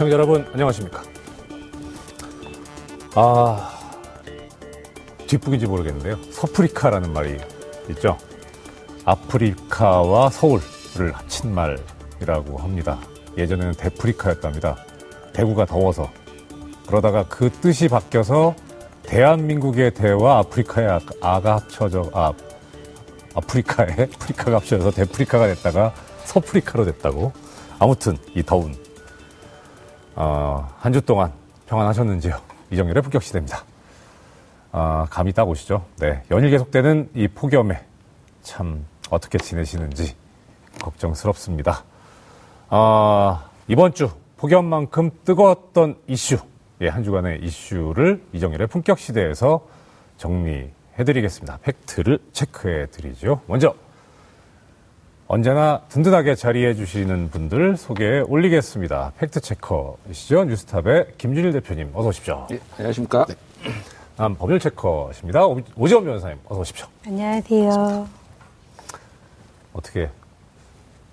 시청자 여러분, 안녕하십니까. 아, 뒷북인지 모르겠는데요. 서프리카라는 말이 있죠. 아프리카와 서울을 합친 말이라고 합니다. 예전에는 대프리카였답니다. 대구가 더워서. 그러다가 그 뜻이 바뀌어서 대한민국의 대와 아프리카의 아- 아가 합쳐져, 아, 아프리카에 프리카가 합쳐져서 대프리카가 됐다가 서프리카로 됐다고. 아무튼 이 더운 어, 한 주 동안 평안하셨는지요? 이정열의 품격 시대입니다. 아, 감이 딱 오시죠? 네. 연일 계속되는 이 폭염에 참 어떻게 지내시는지 걱정스럽습니다. 아, 이번 주 폭염만큼 뜨거웠던 이슈, 예, 한 주간의 이슈를 이정열의 품격 시대에서 정리해드리겠습니다. 팩트를 체크해드리죠. 먼저, 언제나 든든하게 자리해 주시는 분들 소개해 올리겠습니다. 팩트체커이시죠? 뉴스탑의 김준일 대표님, 어서 오십시오. 예, 안녕하십니까? 다음 법률체커십니다. 오- 오지원 변호사님, 어서 오십시오. 안녕하세요. 어떻게,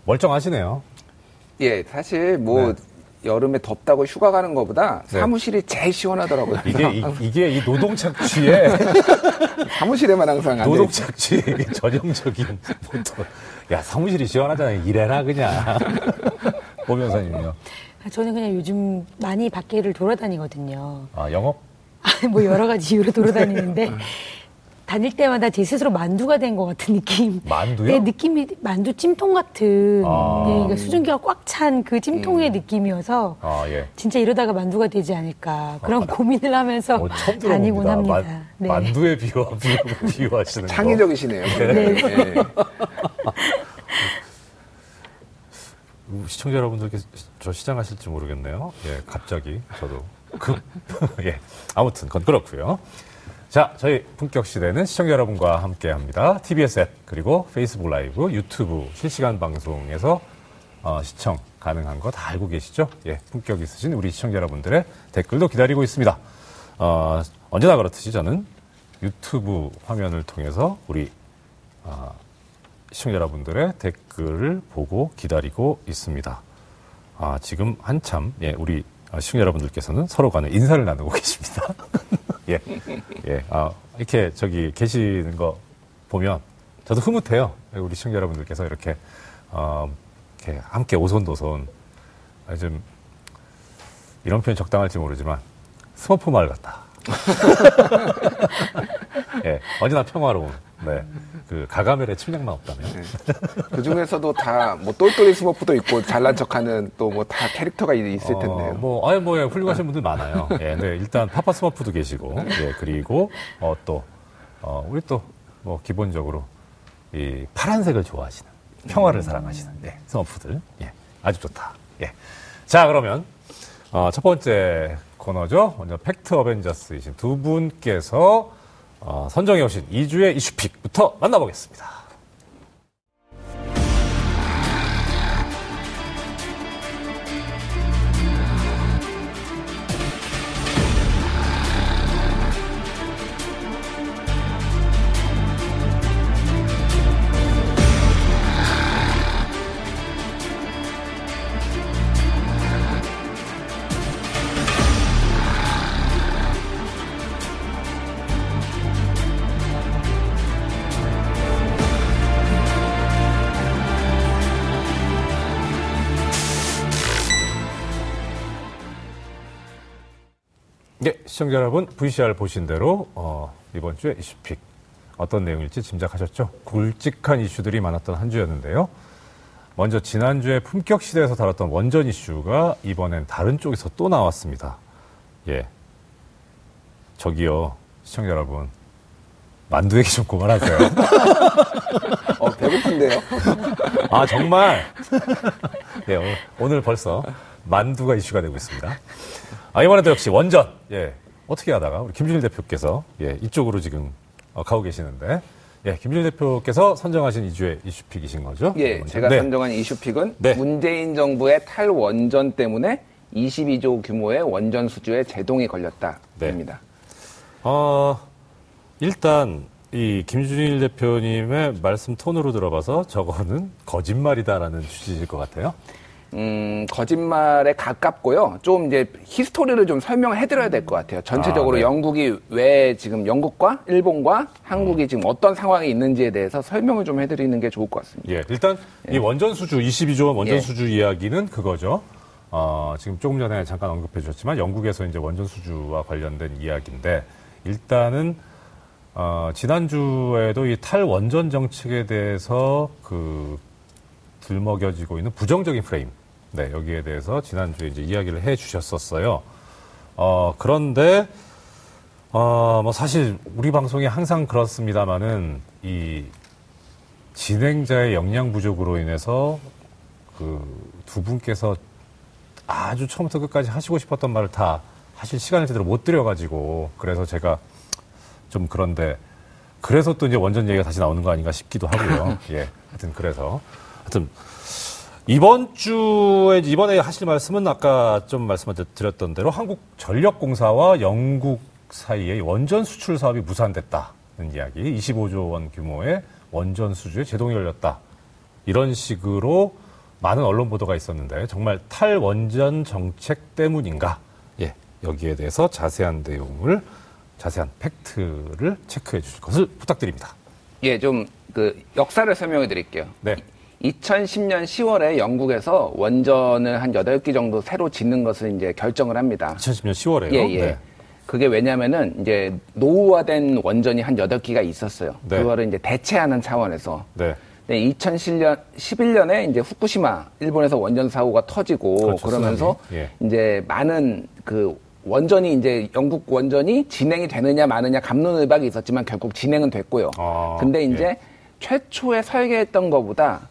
멀쩡하시네요. 예, 사실 뭐 네. 여름에 덥다고 휴가 가는 것보다 네. 사무실이 제일 시원하더라고요. 이게, 이, 게이 노동 착취의, 사무실에만 항상 앉아 있 노동 착취의 이게 전형적인 보통. 야, 사무실이 시원하잖아요. 이래라, 그냥. 오 변호사님요. 저는 그냥 요즘 많이 밖에를 돌아다니거든요. 아, 영업? 뭐 여러 가지 이유로 돌아다니는데 다닐 때마다 제 스스로 만두가 된 것 같은 느낌. 만두요? 네, 느낌이 만두 찜통 같은 아. 네, 그러니까 수증기가 꽉 찬 그 찜통의 느낌이어서 아, 예. 진짜 이러다가 만두가 되지 않을까 그런 고민을 하면서 어, 처음 다니곤. 합니다. 만, 네. 만두에 비유, 비유, 비유하시는 거. 창의적이시네요. 네. 예. 시청자 여러분들께 저 시장하실지 모르겠네요. 예, 갑자기 저도 급. 예, 아무튼 그건 그렇고요. 자, 저희 품격 시대는 시청자 여러분과 함께 합니다. TBS 앱 그리고 페이스북 라이브, 유튜브 실시간 방송에서 어, 시청 가능한 거 다 알고 계시죠? 예, 품격 있으신 우리 시청자 여러분들의 댓글도 기다리고 있습니다. 어, 언제나 그렇듯이 저는 유튜브 화면을 통해서 우리 아, 시청자 여러분들의 댓글을 보고 기다리고 있습니다. 아, 지금 한참, 예, 우리 아, 시청자 여러분들께서는 서로 간에 인사를 나누고 계십니다. 예, 예, 아, 이렇게 저기 계시는 거 보면 저도 흐뭇해요. 우리 시청자 여러분들께서 이렇게, 어, 이렇게 함께 오손도손, 아, 좀, 이런 표현 적당할지 모르지만, 스머프 마을 같다. 예, 언제나 평화로운, 네, 그 가가멜의 침략만 없다면. 그 중에서도 다 뭐 똘똘이 스머프도 있고 잘난 척하는 또 뭐 다 캐릭터가 있을 텐데요. 어, 뭐, 아니, 뭐, 예, 훌륭하신 분들 많아요. 예, 네, 일단 파파 스머프도 계시고, 예, 그리고, 어, 또, 어, 우리 또, 뭐, 기본적으로, 이, 파란색을 좋아하시는, 평화를 사랑하시는, 예, 스머프들. 예, 아주 좋다. 예. 자, 그러면, 어, 첫 번째 코너죠. 먼저 팩트 어벤져스이신 두 분께서, 어, 선정해 오신 2주의 이슈픽부터 만나보겠습니다. 네, 시청자 여러분, VCR 보신 대로 어, 이번 주에 이슈픽 어떤 내용일지 짐작하셨죠? 굵직한 이슈들이 많았던 한 주였는데요. 먼저 지난주에 품격 시대에서 다뤘던 원전 이슈가 이번엔 다른 쪽에서 또 나왔습니다. 예. 저기요, 시청자 여러분. 만두 얘기 좀 그만하세요. 어, 배고픈데요? 아, 정말? 예, 오늘, 오늘 벌써 만두가 이슈가 되고 있습니다. 아, 이번에도 역시 원전. 예. 어떻게 하다가 우리 김준일 대표께서 예, 이쪽으로 지금 어, 가고 계시는데 예, 김준일 대표께서 선정하신 이주의 이슈픽이신 거죠? 예, 먼저. 제가 네. 선정한 이슈픽은 네. 문재인 정부의 탈원전 때문에 22조 규모의 원전 수주에 제동이 걸렸다입니다. 어, 일단 이 김준일 대표님의 말씀 톤으로 들어봐서 저거는 거짓말이다라는 취지일 것 같아요. 음, 거짓말에 가깝고요. 좀 이제 히스토리를 좀 설명해드려야 될 것 같아요. 전체적으로 아, 네. 영국이 왜 지금 영국과 일본과 한국이 지금 어떤 상황에 있는지에 대해서 설명을 좀 해드리는 게 좋을 것 같습니다. 예, 일단 이 원전 수주 22조 원 원전 예. 수주 이야기는 그거죠. 어, 지금 조금 전에 잠깐 언급해 주셨지만 영국에서 이제 원전 수주와 관련된 이야기인데 일단은 어, 지난주에도 이 탈원전 정책에 대해서 그 들먹여지고 있는 부정적인 프레임. 네, 여기에 대해서 지난주에 이제 이야기를 해 주셨었어요. 어, 그런데 어, 뭐 사실 우리 방송이 항상 그렇습니다만은 이 진행자의 역량 부족으로 인해서 그 두 분께서 아주 처음부터 끝까지 하시고 싶었던 말을 다 하실 시간을 제대로 못 드려가지고 그래서 제가 좀 그런데 그래서 또 이제 원전 얘기가 다시 나오는 거 아닌가 싶기도 하고요. 예. 하여튼 그래서 하여튼 이번 주에 이번에 하실 말씀은 아까 좀 말씀 드렸던 대로 한국 전력공사와 영국 사이에 원전 수출 사업이 무산됐다는 이야기, 25조 원 규모의 원전 수주에 제동이 열렸다. 이런 식으로 많은 언론 보도가 있었는데 정말 탈원전 정책 때문인가? 예, 여기에 대해서 자세한 내용을 자세한 팩트를 체크해 주실 것을 부탁드립니다. 예, 좀 그 역사를 설명해 드릴게요. 네. 2010년 10월에 영국에서 원전을 한 8기 정도 새로 짓는 것을 이제 결정을 합니다. 2010년 10월에요. 예, 예. 그게 왜냐면은 이제 노후화된 원전이 한 8기가 있었어요. 네. 그거를 이제 대체하는 차원에서. 네. 네, 2010년 11년에 이제 후쿠시마 일본에서 원전 사고가 터지고 그렇죠, 그러면서. 예. 이제 많은 그 원전이 이제 영국 원전이 진행이 되느냐 마느냐 감론을박이 있었지만 결국 진행은 됐고요. 아, 근데 이제 예. 최초에 설계했던 것보다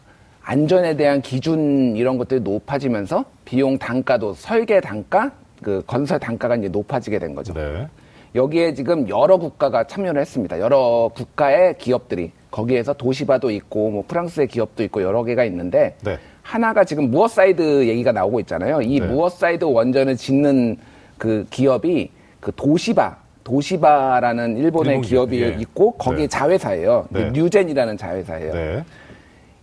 안전에 대한 기준 이런 것들이 높아지면서 비용 단가도 설계 단가, 그 건설 단가가 이제 높아지게 된 거죠. 네. 여기에 지금 여러 국가가 참여를 했습니다. 여러 국가의 기업들이 거기에서 도시바도 있고 뭐 프랑스의 기업도 있고 여러 개가 있는데 네. 하나가 지금 무어사이드 얘기가 나오고 있잖아요. 이 네. 무어사이드 원전을 짓는 그 기업이 그 도시바 도시바라는 일본의 일본 기업이 기업, 예. 있고 거기에 네. 자회사예요. 네. 뉴젠이라는 자회사예요.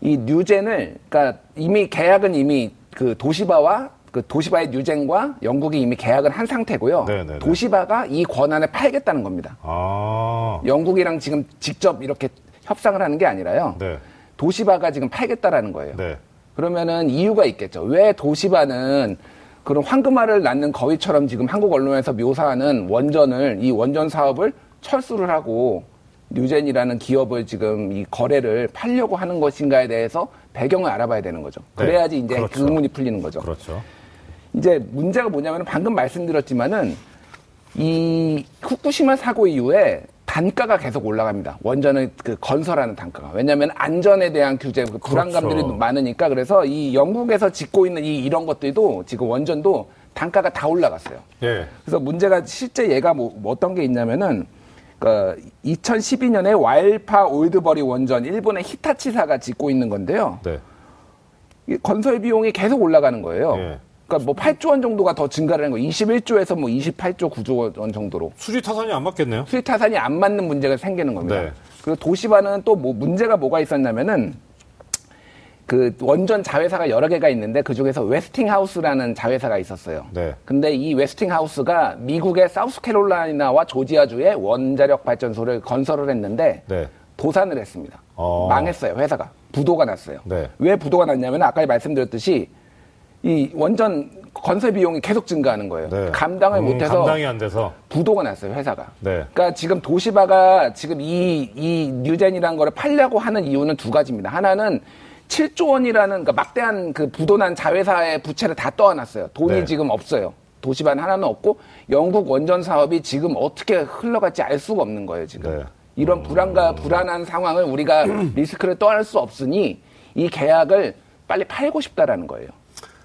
네. 이 뉴젠을 그러니까 이미 계약은 이미 그 도시바와 그 도시바의 뉴젠과 영국이 이미 계약을 한 상태고요. 네, 네, 네. 도시바가 이 권한을 팔겠다는 겁니다. 아. 영국이랑 지금 직접 이렇게 협상을 하는 게 아니라요. 네. 도시바가 지금 팔겠다라는 거예요. 네. 그러면은 이유가 있겠죠. 왜 도시바는 그런 황금알을 낳는 거위처럼 지금 한국 언론에서 묘사하는 원전을 이 원전 사업을 철수를 하고 뉴젠이라는 기업을 지금 이 거래를 팔려고 하는 것인가에 대해서 배경을 알아봐야 되는 거죠. 네. 그래야지 이제 그렇죠. 그 의문이 풀리는 거죠. 그렇죠. 이제 문제가 뭐냐면 방금 말씀드렸지만은 이 후쿠시마 사고 이후에 단가가 계속 올라갑니다. 원전을 그 건설하는 단가가. 왜냐하면 안전에 대한 규제, 그 불안감들이 그렇죠. 많으니까 그래서 이 영국에서 짓고 있는 이 이런 것들도 지금 원전도 단가가 다 올라갔어요. 예. 그래서 문제가 실제 얘가 뭐, 뭐 어떤 게 있냐면은 그 2012년에 와일파 올드버리 원전 일본의 히타치사가 짓고 있는 건데요. 네. 이 건설 비용이 계속 올라가는 거예요. 예. 그러니까 뭐 8조 원 정도가 더 증가를 한 거예요. 21조에서 뭐 28조 9조 원 정도로. 수지 타산이 안 맞겠네요. 수익 타산이 안 맞는 문제가 생기는 겁니다. 네. 그리고 도시바는 또뭐 문제가 뭐가 있었냐면은 그 원전 자회사가 여러 개가 있는데 그 중에서 웨스팅하우스라는 자회사가 있었어요. 네. 근데 이 웨스팅하우스가 미국의 사우스캐롤라이나와 조지아주에 원자력 발전소를 건설을 했는데 네. 도산을 했습니다. 어. 망했어요, 회사가. 부도가 났어요. 네. 왜 부도가 났냐면 아까 말씀드렸듯이 이 원전 건설 비용이 계속 증가하는 거예요. 네. 감당을 음, 못해서 감당이 안 돼서. 부도가 났어요, 회사가. 네. 그러니까 지금 도시바가 지금 이, 이 뉴젠이라는 거를 팔려고 하는 이유는 두 가지입니다. 하나는 7조 원이라는 그러니까 막대한 그 부도난 자회사의 부채를 다 떠안았어요. 돈이 네. 지금 없어요. 도시바는 하나는 없고 영국 원전 사업이 지금 어떻게 흘러갈지 알 수가 없는 거예요, 지금. 네. 이런 불안과 불안한 상황을 우리가 리스크를 떠날 수 없으니 이 계약을 빨리 팔고 싶다라는 거예요.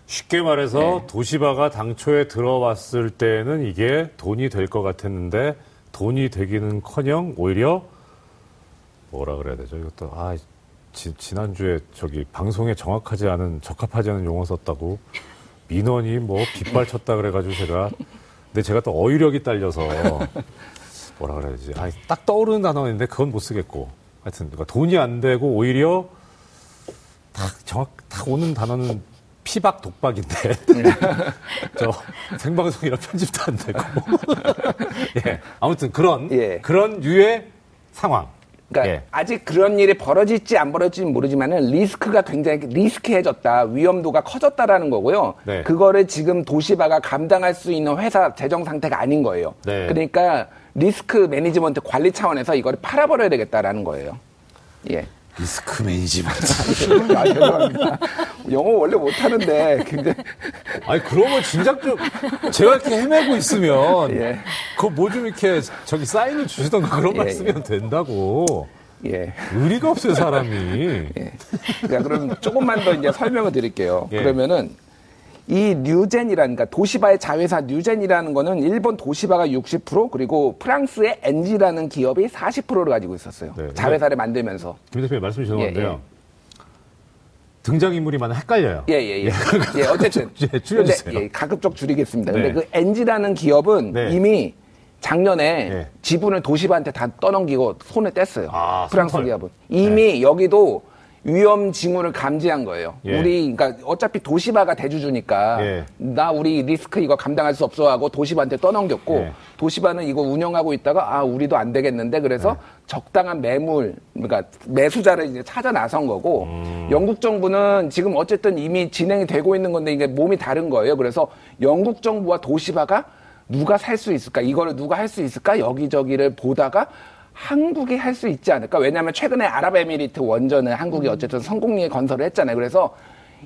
쉽게 말해서 네. 도시바가 당초에 들어왔을 때는 이게 돈이 될 것 같았는데 돈이 되기는커녕 오히려 뭐라 그래야 되죠? 이것도 아 지, 지난주에 저기 방송에 정확하지 않은 적합하지 않은 용어 썼다고 민원이 뭐 빗발 쳤다 그래가지고 제가 근데 제가 또 어휘력이 딸려서 뭐라 그래야 되지? 아, 딱 떠오르는 단어인데 그건 못 쓰겠고 하여튼 그러니까 돈이 안 되고 오히려 딱 정확 딱 오는 단어는 피박 독박인데 저 생방송이라 편집도 안 되고 예 아무튼 그런 예. 그런 류의 상황 그러니까 예. 아직 그런 일이 벌어질지 안 벌어질지 모르지만은 리스크가 굉장히 리스크해졌다, 위험도가 커졌다라는 거고요. 네. 그거를 지금 도시바가 감당할 수 있는 회사 재정 상태가 아닌 거예요. 네. 그러니까 risk management 관리 차원에서 이거를 팔아버려야 되겠다라는 거예요. 예. risk management. 아, 죄송합니다. 영어 원래 못하는데 굉장히 아니 그러면 진작 좀 제가 이렇게 헤매고 있으면 예. 그거 뭐 좀 이렇게 저기 사인을 주시던가 그런 예, 말 예. 쓰면 된다고 예. 의리가 없어요 사람이 예. 그러니까 그럼 조금만 더 이제 설명을 드릴게요. 예. 그러면은 이 뉴젠이라는 그러니까 도시바의 자회사 뉴젠이라는 거는 일본 도시바가 60% 그리고 프랑스의 엔지라는 기업이 40%를 가지고 있었어요. 네. 자회사를 만들면서. 김 대표님 말씀 주신 예, 건데요 등장인물이 많아 헷갈려요 예, 예, 예. 예, 어쨌든. 예, 줄여주세요. 근데, 예, 가급적 줄이겠습니다. 네. 근데 그 엔지라는 기업은 네. 이미 작년에 네. 지분을 도시바한테 다 떠넘기고 손에 뗐어요. 아, 프랑스 손털. 기업은. 이미 여기도 위험 징후를 감지한 거예요. 예. 우리, 그러니까 어차피 도시바가 대주주니까 예. 나 우리 리스크 이거 감당할 수 없어 하고 도시바한테 떠넘겼고 예. 도시바는 이거 운영하고 있다가 아, 우리도 안 되겠는데 그래서 네. 적당한 매물, 그러니까 매수자를 이제 찾아 나선 거고 음. 영국 정부는 지금 어쨌든 이미 진행이 되고 있는 건데 이게 몸이 다른 거예요. 그래서 영국 정부와 도시바가 누가 살 수 있을까? 이거를 누가 할 수 있을까? 여기저기를 보다가 한국이 할 수 있지 않을까? 왜냐하면 최근에 아랍에미리트 원전을 한국이 어쨌든 성공리에 건설을 했잖아요. 그래서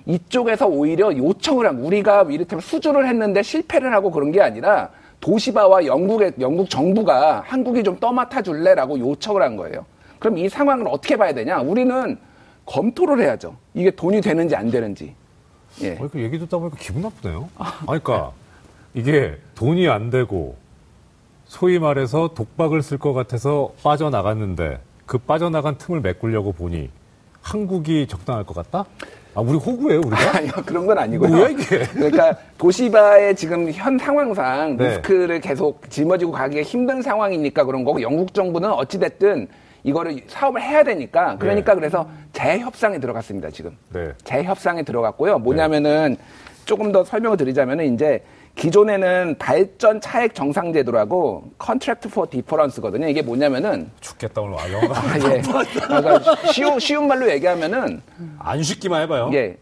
이쪽에서 오히려 요청을 한 우리가 이를테면 수주를 했는데 실패를 하고 그런 게 아니라 도시바와 영국의 영국 정부가 한국이 좀 떠맡아 줄래라고 요청을 한 거예요. 그럼 이 상황을 어떻게 봐야 되냐? 우리는 검토를 해야죠. 이게 돈이 되는지 안 되는지. 예. 어, 그 얘기 듣다 보니까 기분 나쁘네요. 아니, 그러니까 이게 돈이 안 되고 소위 말해서 독박을 쓸 것 같아서 빠져나갔는데 그 빠져나간 틈을 메꾸려고 보니 한국이 적당할 것 같다? 아, 우리 호구예요, 우리가? 아니요, 그런 건 아니고요. 뭐야, 이게? 그러니까 도시바의 지금 현 상황상 네. 리스크를 계속 짊어지고 가기가 힘든 상황이니까 그런 거고 영국 정부는 어찌됐든 이거를 사업을 해야 되니까 그러니까 그래서 재협상에 들어갔습니다, 지금. 네. 재협상에 들어갔고요. 뭐냐면은 조금 더 설명을 드리자면은 이제 기존에는 발전 차액 정산 제도라고 contract for difference거든요. 이게 뭐냐면은 죽겠다, 오늘. 아, 영어가. 아, 예. 그러니까 쉬운, 쉬운 말로 얘기하면은 안 쉽기만 해봐요. 예.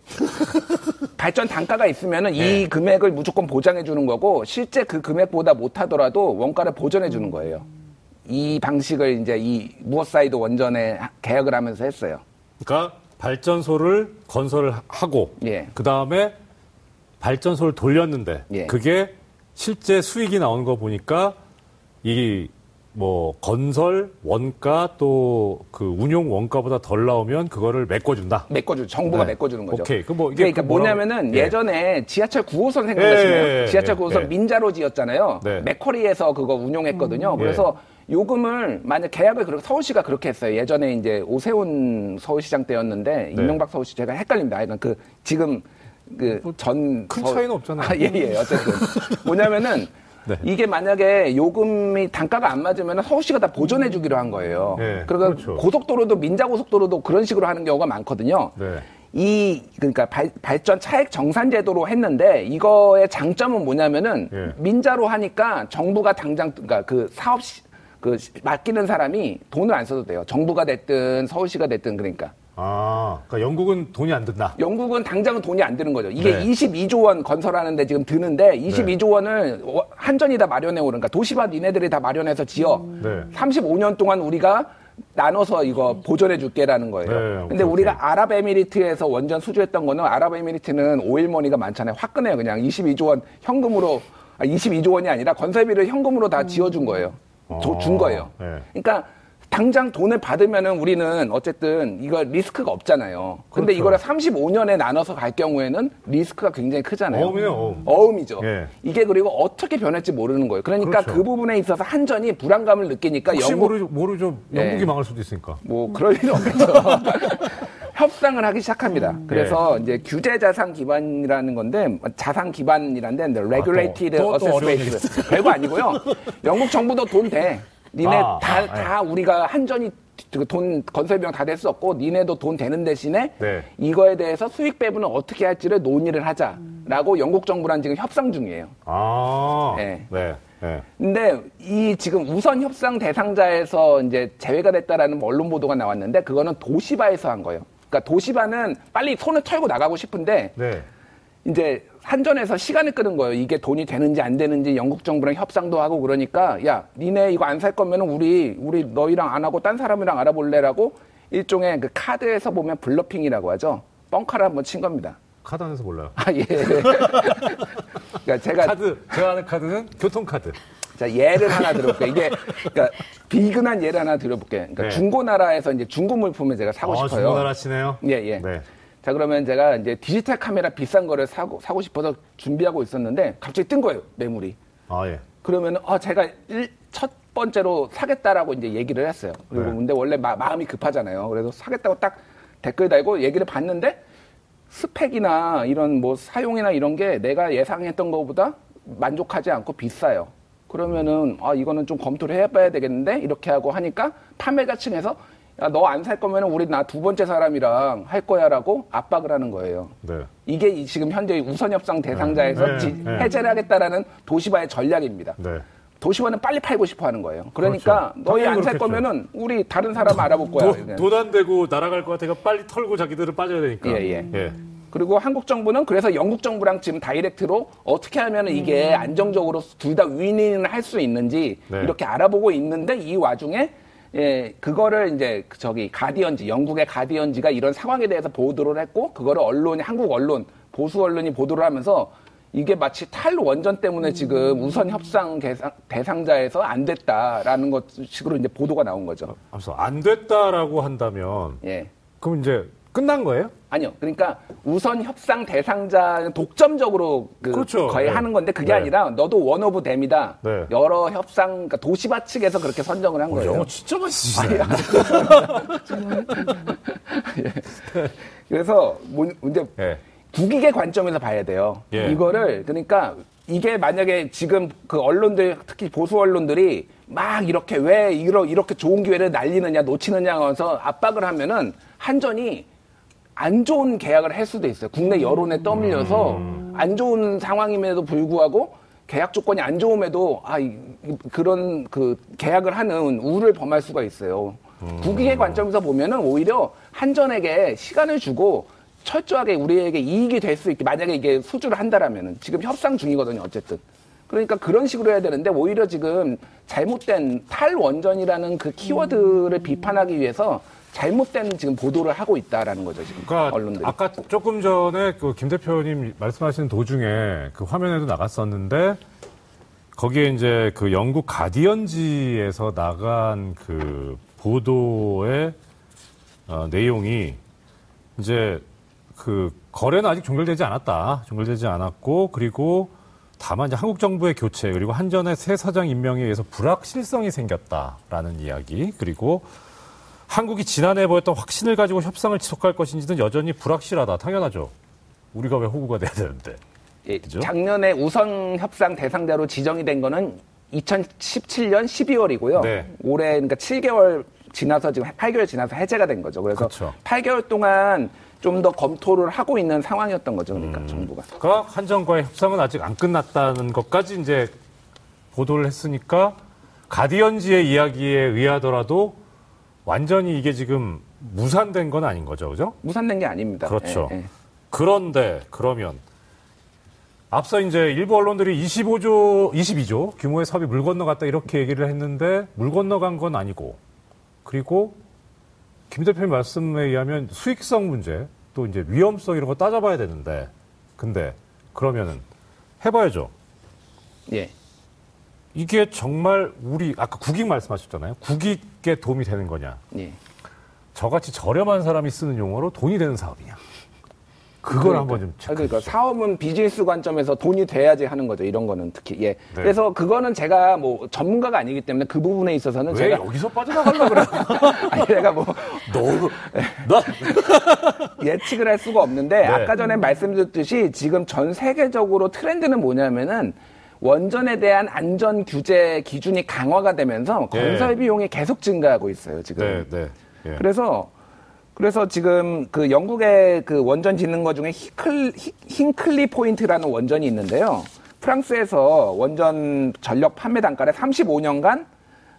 발전 단가가 있으면은 네. 이 금액을 무조건 보장해 주는 거고 실제 그 금액보다 못 하더라도 원가를 보전해 주는 거예요. 이 방식을 이제 이 무어사이드 원전에 하- 계약을 하면서 했어요. 그러니까 발전소를 건설을 하고 예. 그 다음에 발전소를 돌렸는데 예. 그게 실제 수익이 나오는 거 보니까 이 뭐 건설 원가 또 그 운용 원가보다 덜 나오면 그거를 메꿔준다. 메꿔주 정부가 네. 메꿔주는 거죠. 오케이. 그뭐 이게 그러니까 뭐냐면은 예. 예. 전에 지하철 9호선 생각나시나요? 예, 예, 지하철 예, 9호선 예. 민자로 지었잖아요. 네. 맥커리에서 그거 운용했거든요. 예. 그래서 요금을 만약 계약을 그렇게 서울시가 그렇게 했어요. 예전에 이제 오세훈 서울시장 때였는데 네. 이명박 서울시 제가 헷갈립니다. 하여간 그 지금 그전큰 차이는 없잖아요. 아, 예, 예. 어쨌든 뭐냐면은 네. 이게 만약에 요금이 단가가 안 맞으면 서울시가 다 보전해 주기로 한 거예요. 네, 그러니까 그렇죠. 고속도로도 민자고속도로도 그런 식으로 하는 경우가 많거든요. 네. 이 그러니까 발, 전 차액 정산 제도로 했는데 이거의 장점은 뭐냐면은 예. 민자로 하니까 정부가 당장 그러니까 그 사업 시, 그 시- 맡기는 사람이 돈을 안 써도 돼요. 정부가 됐든 서울시가 됐든 그러니까. 아, 그러니까 영국은 돈이 안 든다. 영국은 당장은 돈이 안 드는 거죠. 이게 네. 22조 원 건설하는데 지금 드는데 22조 원을 워- 한전이 다 마련해 오는 그러니까 도시바 니네들이 다 마련해서 지어. 네. 35년 동안 우리가 나눠서 이거 보존해 줄게라는 거예요. 네, 근데 오케이, 우리가 오케이. 아랍에미리트에서 원전 수주했던 거는 아랍에미리트는 오일머니가 많잖아요. 화끈해요. 그냥 22조 원 현금으로 아, 22조 원이 아니라 건설비를 현금으로 다 지어준 거예요. 줘- 준 거예요. 네. 그러니까 당장 돈을 받으면은 우리는 어쨌든 이거 리스크가 없잖아요. 근데 그렇죠. 이거를 35년에 나눠서 갈 경우에는 리스크가 굉장히 크잖아요. 어음이네요, 어음. 이죠 예. 이게 그리고 어떻게 변할지 모르는 거예요. 그러니까 그렇죠. 그 부분에 있어서 한전이 불안감을 느끼니까 혹시 영국 모르죠, 모르죠. 영국이 예. 망할 수도 있으니까. 뭐 그럴 일은 없겠죠. 협상을 하기 시작합니다. 그래서 네. 이제 규제 자산 기반이라는 건데 자산 기반이란데 regulated 아, 또- 또- 또 assets 어려운 based 별거 아니고요. 영국 정부도 돈 돼. 니네 아, 다, 아, 예. 다 우리가 한전이 그돈 건설 비용 다 될 수 없고 니네도 돈 되는 대신에 네. 이거에 대해서 수익 배분을 어떻게 할지를 논의를 하자라고 영국 정부랑 지금 협상 중이에요. 아, 네. 네. 네. 근데 이 지금 우선 협상 대상자에서 이제 제외가 됐다라는 언론 보도가 나왔는데 그거는 도시바에서 한 거예요. 그러니까 도시바는 빨리 손을 털고 나가고 싶은데 네. 이제 한전에서 시간을 끄는 거예요. 이게 돈이 되는지 안 되는지 영국 정부랑 협상도 하고 그러니까 야 니네 이거 안 살 거면은 우리 우리 너희랑 안 하고 딴 사람이랑 알아볼래라고 일종의 그 카드에서 보면 bluffing이라고 하죠. 뻥카를 한번 친 겁니다. 카드 안 해서 몰라요. 아 예. 그러니까 제가 카드, 제가 아는 카드는 교통카드. 자, 예를 하나 들어볼게요. 이게, 그러니까, 비근한 예를 하나 들어볼게요. 그러니까 네. 중고나라에서 이제 중고 물품을 제가 사고 아, 싶어요. 중고나라시네요. 예, 예. 네. 자, 그러면 제가 이제 디지털 카메라 비싼 거를 사고, 사고 싶어서 준비하고 있었는데, 갑자기 뜬 거예요, 매물이. 아, 예. 그러면, 어, 제가 일, 첫 번째로 사겠다라고 이제 얘기를 했어요. 그리고 네. 근데 원래 마, 마음이 급하잖아요. 그래서 사겠다고 딱 댓글 달고 얘기를 봤는데, 스펙이나 이런 뭐 사용이나 이런 게 내가 예상했던 것보다 만족하지 않고 비싸요. 그러면은 아 이거는 좀 검토를 해봐야 되겠는데 이렇게 하고 하니까 판매자 층에서 야 너 안 살 거면은 우리 나 두 번째 사람이랑 할 거야라고 압박을 하는 거예요. 네. 이게 이 지금 현재 우선 협상 대상자에서 네, 지- 네. 해제를 하겠다라는 도시바의 전략입니다. 네. 도시바는 빨리 팔고 싶어 하는 거예요. 그러니까 그렇죠. 너희 안 살. 거면은 우리 다른 사람 알아볼 거야. 도, 돈안 되고 날아갈 것 같으니까 빨리 털고 자기들은 빠져야 되니까. 예, 예. 예. 그리고 한국 정부는 그래서 영국 정부랑 지금 다이렉트로 어떻게 하면 이게 안정적으로 둘 다 윈윈을 할 수 있는지 네. 이렇게 알아보고 있는데 이 와중에 예, 그거를 이제 그 저기 가디언지, 영국의 가디언지가 이런 상황에 대해서 보도를 했고 그거를 언론이 한국 언론, 보수 언론이 보도를 하면서 이게 마치 탈원전 때문에 지금 우선 협상 대상, 대상자에서 안 됐다라는 것 식으로 이제 보도가 나온 거죠. 앞서 안 됐다라고 한다면 예. 그럼 이제 끝난 거예요? 아니요. 그러니까 우선 협상 대상자는 독점적으로 그 그렇죠. 거의 네. 하는 건데 그게 네. 아니라 너도 one of them이다. 네. 여러 협상 그러니까 도시바 측에서 그렇게 선정을 한 어, 거예요. 영어 진짜 맛있으시네. 그래서 뭐 이제 예. 국익의 관점에서 봐야 돼요. 예. 이거를 그러니까 이게 만약에 지금 그 언론들 특히 보수 언론들이 막 이렇게 왜 이러, 이렇게 좋은 기회를 날리느냐 놓치느냐 하면서 압박을 하면은 한전이 안 좋은 계약을 할 수도 있어요. 국내 여론에 떠밀려서 안 좋은 상황임에도 불구하고 계약 조건이 안 좋음에도 아 이- 이- 그런 그 계약을 하는 우를 범할 수가 있어요. 국익의 관점에서 보면은 오히려 한전에게 시간을 주고 철저하게 우리에게 이익이 될 수 있게 만약에 이게 수주를 한다라면은 지금 협상 중이거든요. 어쨌든. 그러니까 그런 식으로 해야 되는데 오히려 지금 잘못된 탈원전이라는 그 키워드를 비판하기 위해서 잘못된 지금 보도를 하고 있다라는 거죠 지금 그러니까 언론들이. 아까 조금 전에 그 김 대표님 말씀하시는 도중에 그 화면에도 나갔었는데 거기에 이제 그 영국 가디언지에서 나간 그 보도의 어, 내용이 이제 그 거래는 아직 종결되지 않았다. 종결되지 않았고 그리고 다만 이제 한국 정부의 교체 그리고 한전의 새 사장 임명에 의해서 불확실성이 생겼다라는 이야기 그리고 한국이 지난해 보였던 확신을 가지고 협상을 지속할 것인지는 여전히 불확실하다. 당연하죠. 우리가 왜 호구가 돼야 되는데. 예, 그죠? 작년에 우선 협상 대상자로 지정이 된 거는 2017년 12월이고요. 네. 올해 그러니까 7개월 지나서 지금 8개월 지나서 해제가 된 거죠. 그래서 그쵸. 8개월 동안 좀 더 검토를 하고 있는 상황이었던 거죠. 그러니까 음. 정부가. 그러니까 한전과의 협상은 아직 안 끝났다는 것까지 이제 보도를 했으니까 가디언지의 이야기에 의하더라도 완전히 이게 지금 무산된 건 아닌 거죠. 그죠? 무산된 게 아닙니다. 그렇죠. 예, 예. 그런데 그러면 앞서 이제 일부 언론들이 25조, 22조 규모의 사업이 물 건너갔다 이렇게 얘기를 했는데 물 건너간 건 아니고 그리고 김 대표님 말씀에 의하면 수익성 문제 또 이제 위험성 이런 거 따져봐야 되는데 근데 그러면은 해봐야죠. 예. 이게 정말 우리 아까 국익 말씀하셨잖아요. 국익에 도움이 되는 거냐? 예. 저같이 저렴한 사람이 쓰는 용어로 돈이 되는 사업이냐? 그걸 한번 좀 아, 체크해 그러니까 주시죠. 사업은 비즈니스 관점에서 돈이 돼야지 하는 거죠. 이런 거는 특히. 네. 예. 그래서 그거는 제가 뭐 전문가가 아니기 때문에 그 부분에 있어서는 왜 제가 여기서 빠져나가려고 그래? 아니 내가 뭐 너, 나, 예측을 할 수가 없는데 네. 아까 전에 말씀드렸듯이 지금 전 세계적으로 트렌드는 뭐냐면은 원전에 대한 안전 규제 기준이 강화가 되면서 예. 건설 비용이 계속 증가하고 있어요, 지금. 네, 네. 예. 그래서 그래서 지금 그 영국의 그 원전 짓는 것 중에 히클, 히- 힌클리 포인트라는 원전이 있는데요. 프랑스에서 원전 전력 판매 단가를 35년간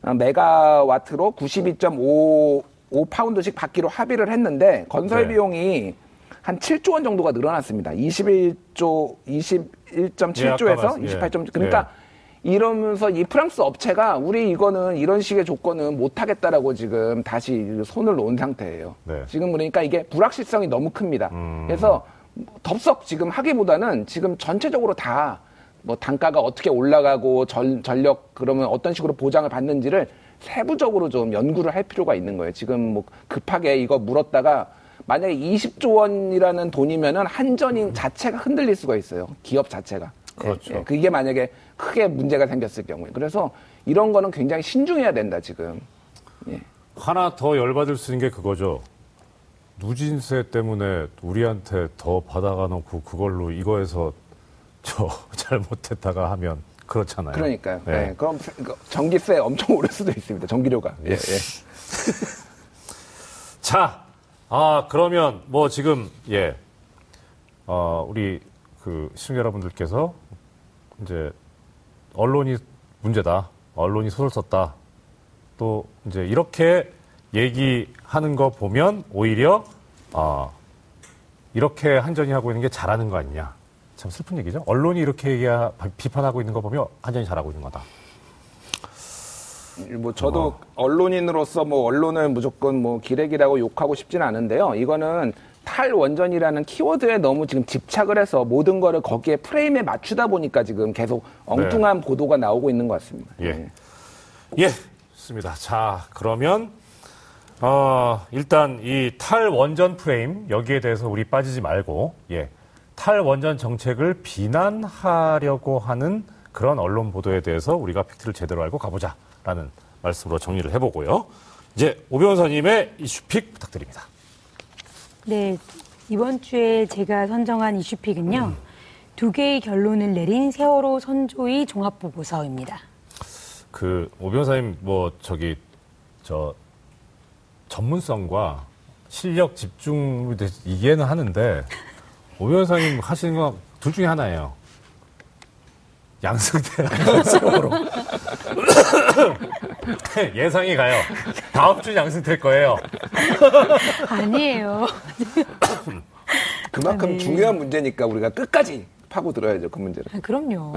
어, 메가와트로 92.5 파운드씩 받기로 합의를 했는데 건설 네. 비용이 한 7조 원 정도가 늘어났습니다. 21조 예, 21.7조에서 아까 말씀- 예. 28점 그러니까 이러면서 이 프랑스 업체가 우리 이거는 이런 식의 조건은 못 하겠다라고 지금 다시 손을 놓은 상태예요. 네. 지금 그러니까 이게 불확실성이 너무 큽니다. 음. 그래서 덥석 지금 하기보다는 지금 전체적으로 다 뭐 단가가 어떻게 올라가고 전, 전력 그러면 어떤 식으로 보장을 받는지를 세부적으로 좀 연구를 할 필요가 있는 거예요. 지금 뭐 급하게 이거 물었다가 만약에 20조 원이라는 돈이면은 한전인 자체가 흔들릴 수가 있어요. 기업 자체가. 그렇죠. 예, 예. 그게 만약에 크게 문제가 생겼을 경우에. 그래서 이런 거는 굉장히 신중해야 된다, 지금. 하나 더 열받을 수 있는 게 그거죠. 누진세 때문에 우리한테 더 받아가 놓고 그걸로 이거에서 저 잘못했다가 하면 그렇잖아요. 그러니까요. 네. 예, 그럼 세- 그 전기세 엄청 오를 수도 있습니다. 전기료가. 예, 예. 자, 아, 그러면 뭐 지금, 예, 어, 우리 그 시청자 여러분들께서 이제 언론이 문제다. 언론이 소설 썼다. 또 이제 이렇게 얘기하는 거 보면 오히려, 아, 이렇게 한전이 하고 있는 게 잘하는 거 아니냐. 참 슬픈 얘기죠. 언론이 이렇게 얘기하, 비판하고 있는 거 보면 한전이 잘하고 있는 거다. 뭐 저도 언론인으로서 뭐 언론을 무조건 뭐 기레기라고 욕하고 싶지는 않은데요. 이거는 탈원전이라는 키워드에 너무 지금 집착을 해서 모든 거를 거기에 프레임에 맞추다 보니까 지금 계속 엉뚱한 보도가 나오고 있는 것 같습니다. 예. 예, 좋습니다. 자, 그러면, 어, 일단 이 탈원전 프레임, 여기에 대해서 우리 빠지지 말고, 예, 탈원전 정책을 비난하려고 하는 그런 언론 보도에 대해서 우리가 팩트를 제대로 알고 가보자 라는 말씀으로 정리를 해보고요. 이제 오 변호사님의 이슈픽 부탁드립니다. 네, 이번 주에 제가 선정한 이슈픽은요. 두 개의 결론을 내린 세월호 선조의 종합보고서입니다. 그, 오 변호사님, 뭐, 저기, 저, 전문성과 실력 집중, 이해는 하는데, 오 변호사님 하시는 건 둘 중에 하나예요. 양승태 세월호. 예상이 가요. 다음 주 양승태일 거예요. 아니에요. 그만큼 네. 중요한 문제니까 우리가 끝까지 파고 들어야죠 그 문제를. 아, 그럼요.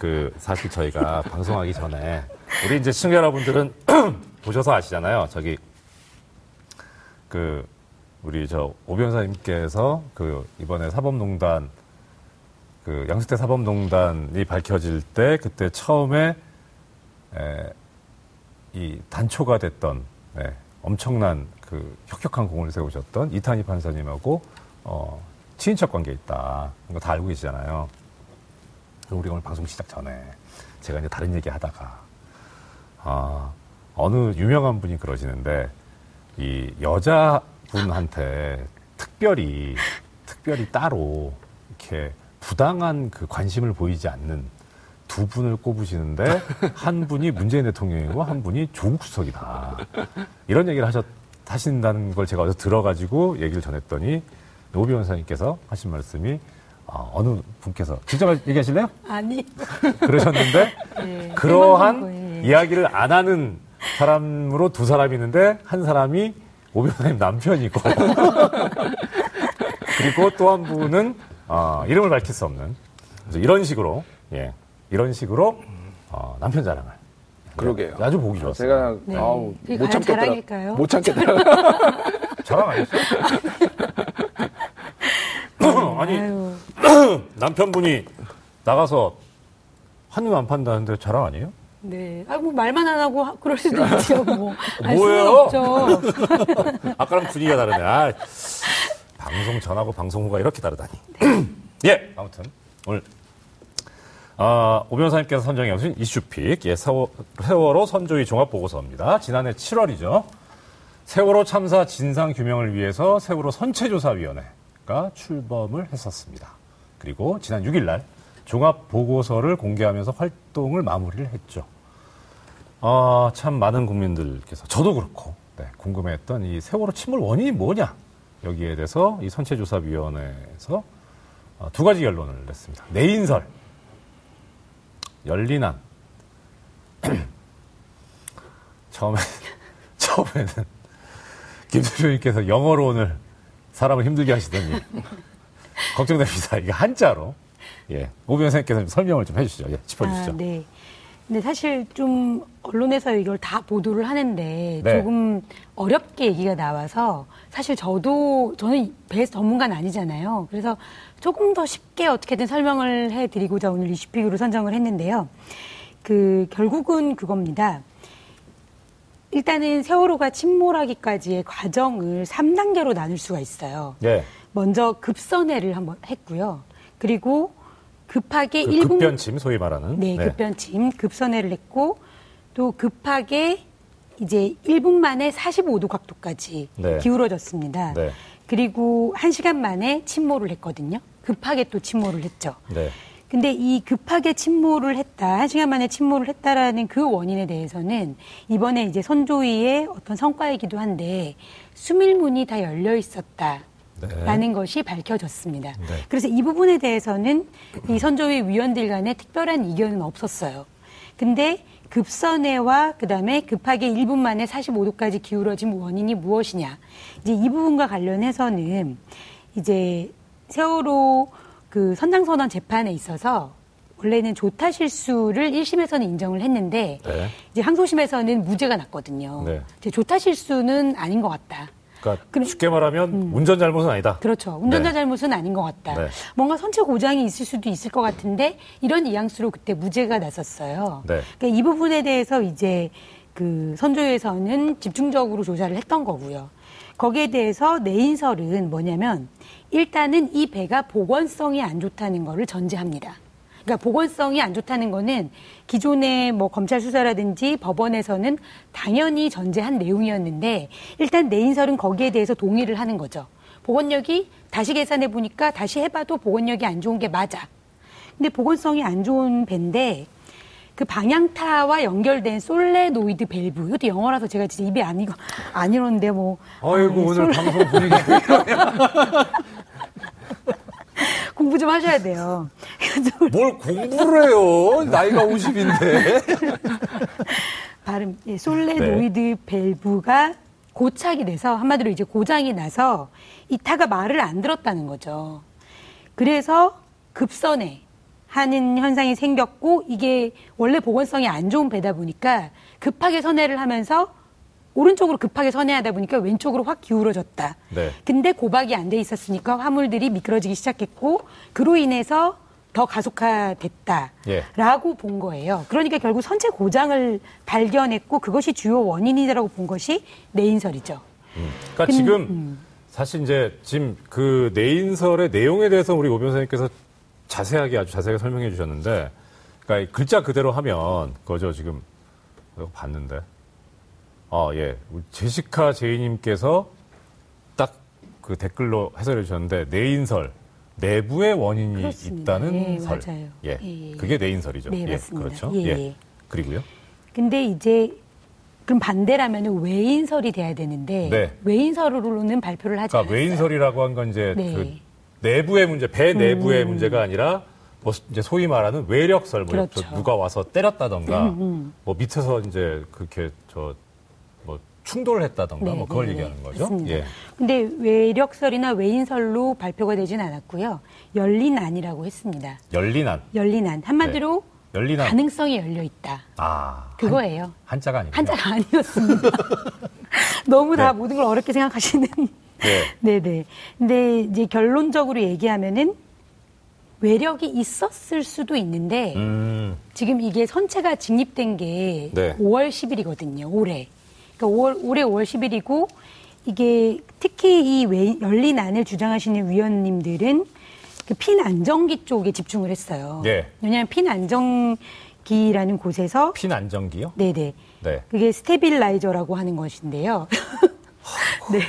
그, 사실 저희가 방송하기 전에, 우리 이제 시청자 여러분들은 보셔서 아시잖아요. 저기, 그, 우리 저, 오 변호사님께서 그, 이번에 사법농단, 그, 양승태 사법농단이 밝혀질 때, 그때 처음에, 에, 이 단초가 됐던, 예, 엄청난 그 혁혁한 공을 세우셨던 이탄희 판사님하고, 어, 친인척 관계에 있다. 이거 다 알고 계시잖아요. 우리 오늘 방송 시작 전에 제가 이제 다른 얘기 하다가 아 어느 유명한 분이 그러시는데 이 여자분한테 특별히 특별히 따로 이렇게 부당한 그 관심을 보이지 않는 두 분을 꼽으시는데 한 분이 문재인 대통령이고 한 분이 조국 수석이다 이런 얘기를 하셨 하신다는 걸 제가 어디서 들어가지고 얘기를 전했더니 노 변호사님께서 하신 말씀이 아, 어느 분께서 직접 얘기하실래요? 아니. 그러셨는데 네, 그러한 거예요. 이야기를 안 하는 사람으로 두 사람이 있는데 한 사람이 오 변호사님 남편이고 그리고 또 한 분은 아, 이름을 밝힐 수 없는 이런 식으로 예 이런 식으로 어, 남편 자랑을 그러게요. 아주 보기 좋았어요. 제가 네. 아우 그게 못 참겠더라. 자랑일까요? 못 참겠더라. 자랑 아니었어요? 아니. 남편분이 나가서 한눈 안 판다는데 자랑 아니에요? 네. 아, 뭐 말만 안 하고 하- 그럴 수도 있죠, 뭐. 알 뭐예요? 아까랑 분위기가 다르네. 아, 방송 전하고 방송 후가 이렇게 다르다니. 예, 아무튼 오늘 아, 오 변호사님께서 선정해 오신 이슈픽 예, 세월, 세월호 선조위 종합 보고서입니다. 지난해 7월이죠. 세월호 참사 진상 규명을 위해서 세월호 선체조사위원회가 출범을 했었습니다. 그리고 지난 6일 날 종합 보고서를 공개하면서 활동을 마무리를 했죠. 아, 참 많은 국민들께서 저도 그렇고 네, 궁금해했던 이 세월호 침몰 원인이 뭐냐 여기에 대해서 이 선체조사위원회에서 어, 두 가지 결론을 냈습니다. 내인설, 열린한. 처음에 처음에는 김 대표님께서 영어로 오늘 사람을 힘들게 하시더니 걱정됩니다. 이게 한자로. 예. 오비원 선생님께서 좀 설명을 좀 해주시죠. 예, 짚어주시죠. 아, 네. 근데 사실 좀 언론에서 이걸 다 보도를 하는데 네. 조금 어렵게 얘기가 나와서 사실 저도 저는 배 전문가는 아니잖아요. 그래서 조금 더 쉽게 어떻게든 설명을 해드리고자 오늘 이슈픽으로 선정을 했는데요. 그 결국은 그겁니다. 일단은 세월호가 침몰하기까지의 과정을 3단계로 나눌 수가 있어요. 예. 먼저 급선회를 한번 했고요. 그리고 급하게 그 일본 급변침 소위 말하는. 네, 급변침 급선회를 했고 또 급하게 이제 1분 만에 45도 각도까지 네. 기울어졌습니다. 네. 그리고 1시간 만에 침몰을 했거든요. 급하게 또 침몰을 했죠. 네. 근데 이 급하게 침몰을 했다, 한 시간 만에 침몰을 했다라는 그 원인에 대해서는 이번에 이제 선조위의 어떤 성과이기도 한데 수밀문이 다 열려 있었다. 라는 것이 밝혀졌습니다. 네. 그래서 이 부분에 대해서는 이 선조위 위원들 간에 특별한 이견은 없었어요. 근데 급선회와 그다음에 급하게 1분 만에 45도까지 기울어진 원인이 무엇이냐. 이제 이 부분과 관련해서는 이제 세월호 그 선장선언 재판에 있어서 원래는 조타 실수를 1심에서는 인정을 했는데 네. 이제 항소심에서는 무죄가 났거든요. 네. 이제 조타 실수는 아닌 것 같다. 그러니까 그럼- 쉽게 말하면 운전 잘못은 아니다. 그렇죠. 운전자 네. 잘못은 아닌 것 같다. 네. 뭔가 선체 고장이 있을 수도 있을 것 같은데 이런 이양수로 그때 무죄가 났었어요. 네. 그러니까 이 부분에 대해서 이제 그 선조에서는 집중적으로 조사를 했던 거고요. 거기에 대해서 내인설은 뭐냐면 일단은 이 배가 보건성이 안 좋다는 거를 전제합니다. 그러니까 보건성이 안 좋다는 거는 기존의 뭐 검찰 수사라든지 법원에서는 당연히 전제한 내용이었는데 일단 내인설은 거기에 대해서 동의를 하는 거죠. 보건력이 다시 계산해 보니까 다시 해봐도 보건력이 안 좋은 게 맞아. 근데 보건성이 안 좋은 배인데 그 방향타와 연결된 솔레노이드 밸브 이것도 영어라서 제가 진짜 입이 안 이거 안 이러는데 뭐 아이고 아, 오늘 솔- 방송 분위기 공부 좀 하셔야 돼요. 뭘 공부를 해요? 나이가 50인데. 발음 예, 솔레노이드 밸브가 고착이 돼서 한마디로 이제 고장이 나서 이 타가 말을 안 들었다는 거죠. 그래서 급선회 하는 현상이 생겼고 이게 원래 보건성이 안 좋은 배다 보니까 급하게 선회를 하면서 오른쪽으로 급하게 선회하다 보니까 왼쪽으로 확 기울어졌다. 네. 근데 고박이 안 돼 있었으니까 화물들이 미끄러지기 시작했고 그로 인해서 더 가속화됐다. 예. 라고 본 거예요. 그러니까 결국 선체 고장을 발견했고 그것이 주요 원인이라고 본 것이 내인설이죠. 그러니까 근- 지금 음. 사실 이제 지금 그 내인설의 내용에 대해서 우리 오 변호사님께서 자세하게 아주 자세하게 설명해 주셨는데, 그러니까 이 글자 그대로 하면 그거죠 지금 봤는데, 아 예, 제시카 제이님께서 딱 그 댓글로 해설해 주셨는데 내인설 내부의 원인이 그렇습니다. 있다는 예, 설, 맞아요. 예, 예, 예. 그게 내인설이죠. 네, 예, 맞습니다. 그렇죠. 예, 예, 예. 그리고요. 근데 이제 그럼 반대라면 외인설이 돼야 되는데 네. 외인설로는 발표를 하지 그러니까 않았어요. 외인설이라고 한 건 이제 네. 음. 그 내부의 문제, 배 내부의 문제가 아니라 뭐 이제 소위 말하는 외력설, 뭐 그렇죠. 음, 저 누가 와서 때렸다던가, 뭐 밑에서 이제 그렇게 저뭐 충돌을 했다던가, 네, 뭐 그걸 네, 얘기하는 네. 거죠. 맞습니다. 예. 근데 외력설이나 외인설로 발표가 되진 않았고요. 열린 안이라고 했습니다. 열린한, 열린 안 한마디로 열린한. 가능성이 열려 있다. 아 그거예요. 한, 자가 아니고 한자가 아니었습니다. 너무 다 네. 모든 걸 어렵게 생각하시는. 네. 네네. 근데 이제 결론적으로 얘기하면은 외력이 있었을 수도 있는데 음, 지금 이게 선체가 직립된 게 네. 5월 10일이거든요. 올해. 그러니까 5월, 올해 5월 10일이고 이게 특히 이 외- 열린 안을 주장하시는 위원님들은 그 fin 안정기 쪽에 집중을 했어요. 네. 왜냐하면 fin 안정기라는 곳에서 fin 안정기요? 네네. 네. 그게 stabilizer라고 하는 것인데요. 네.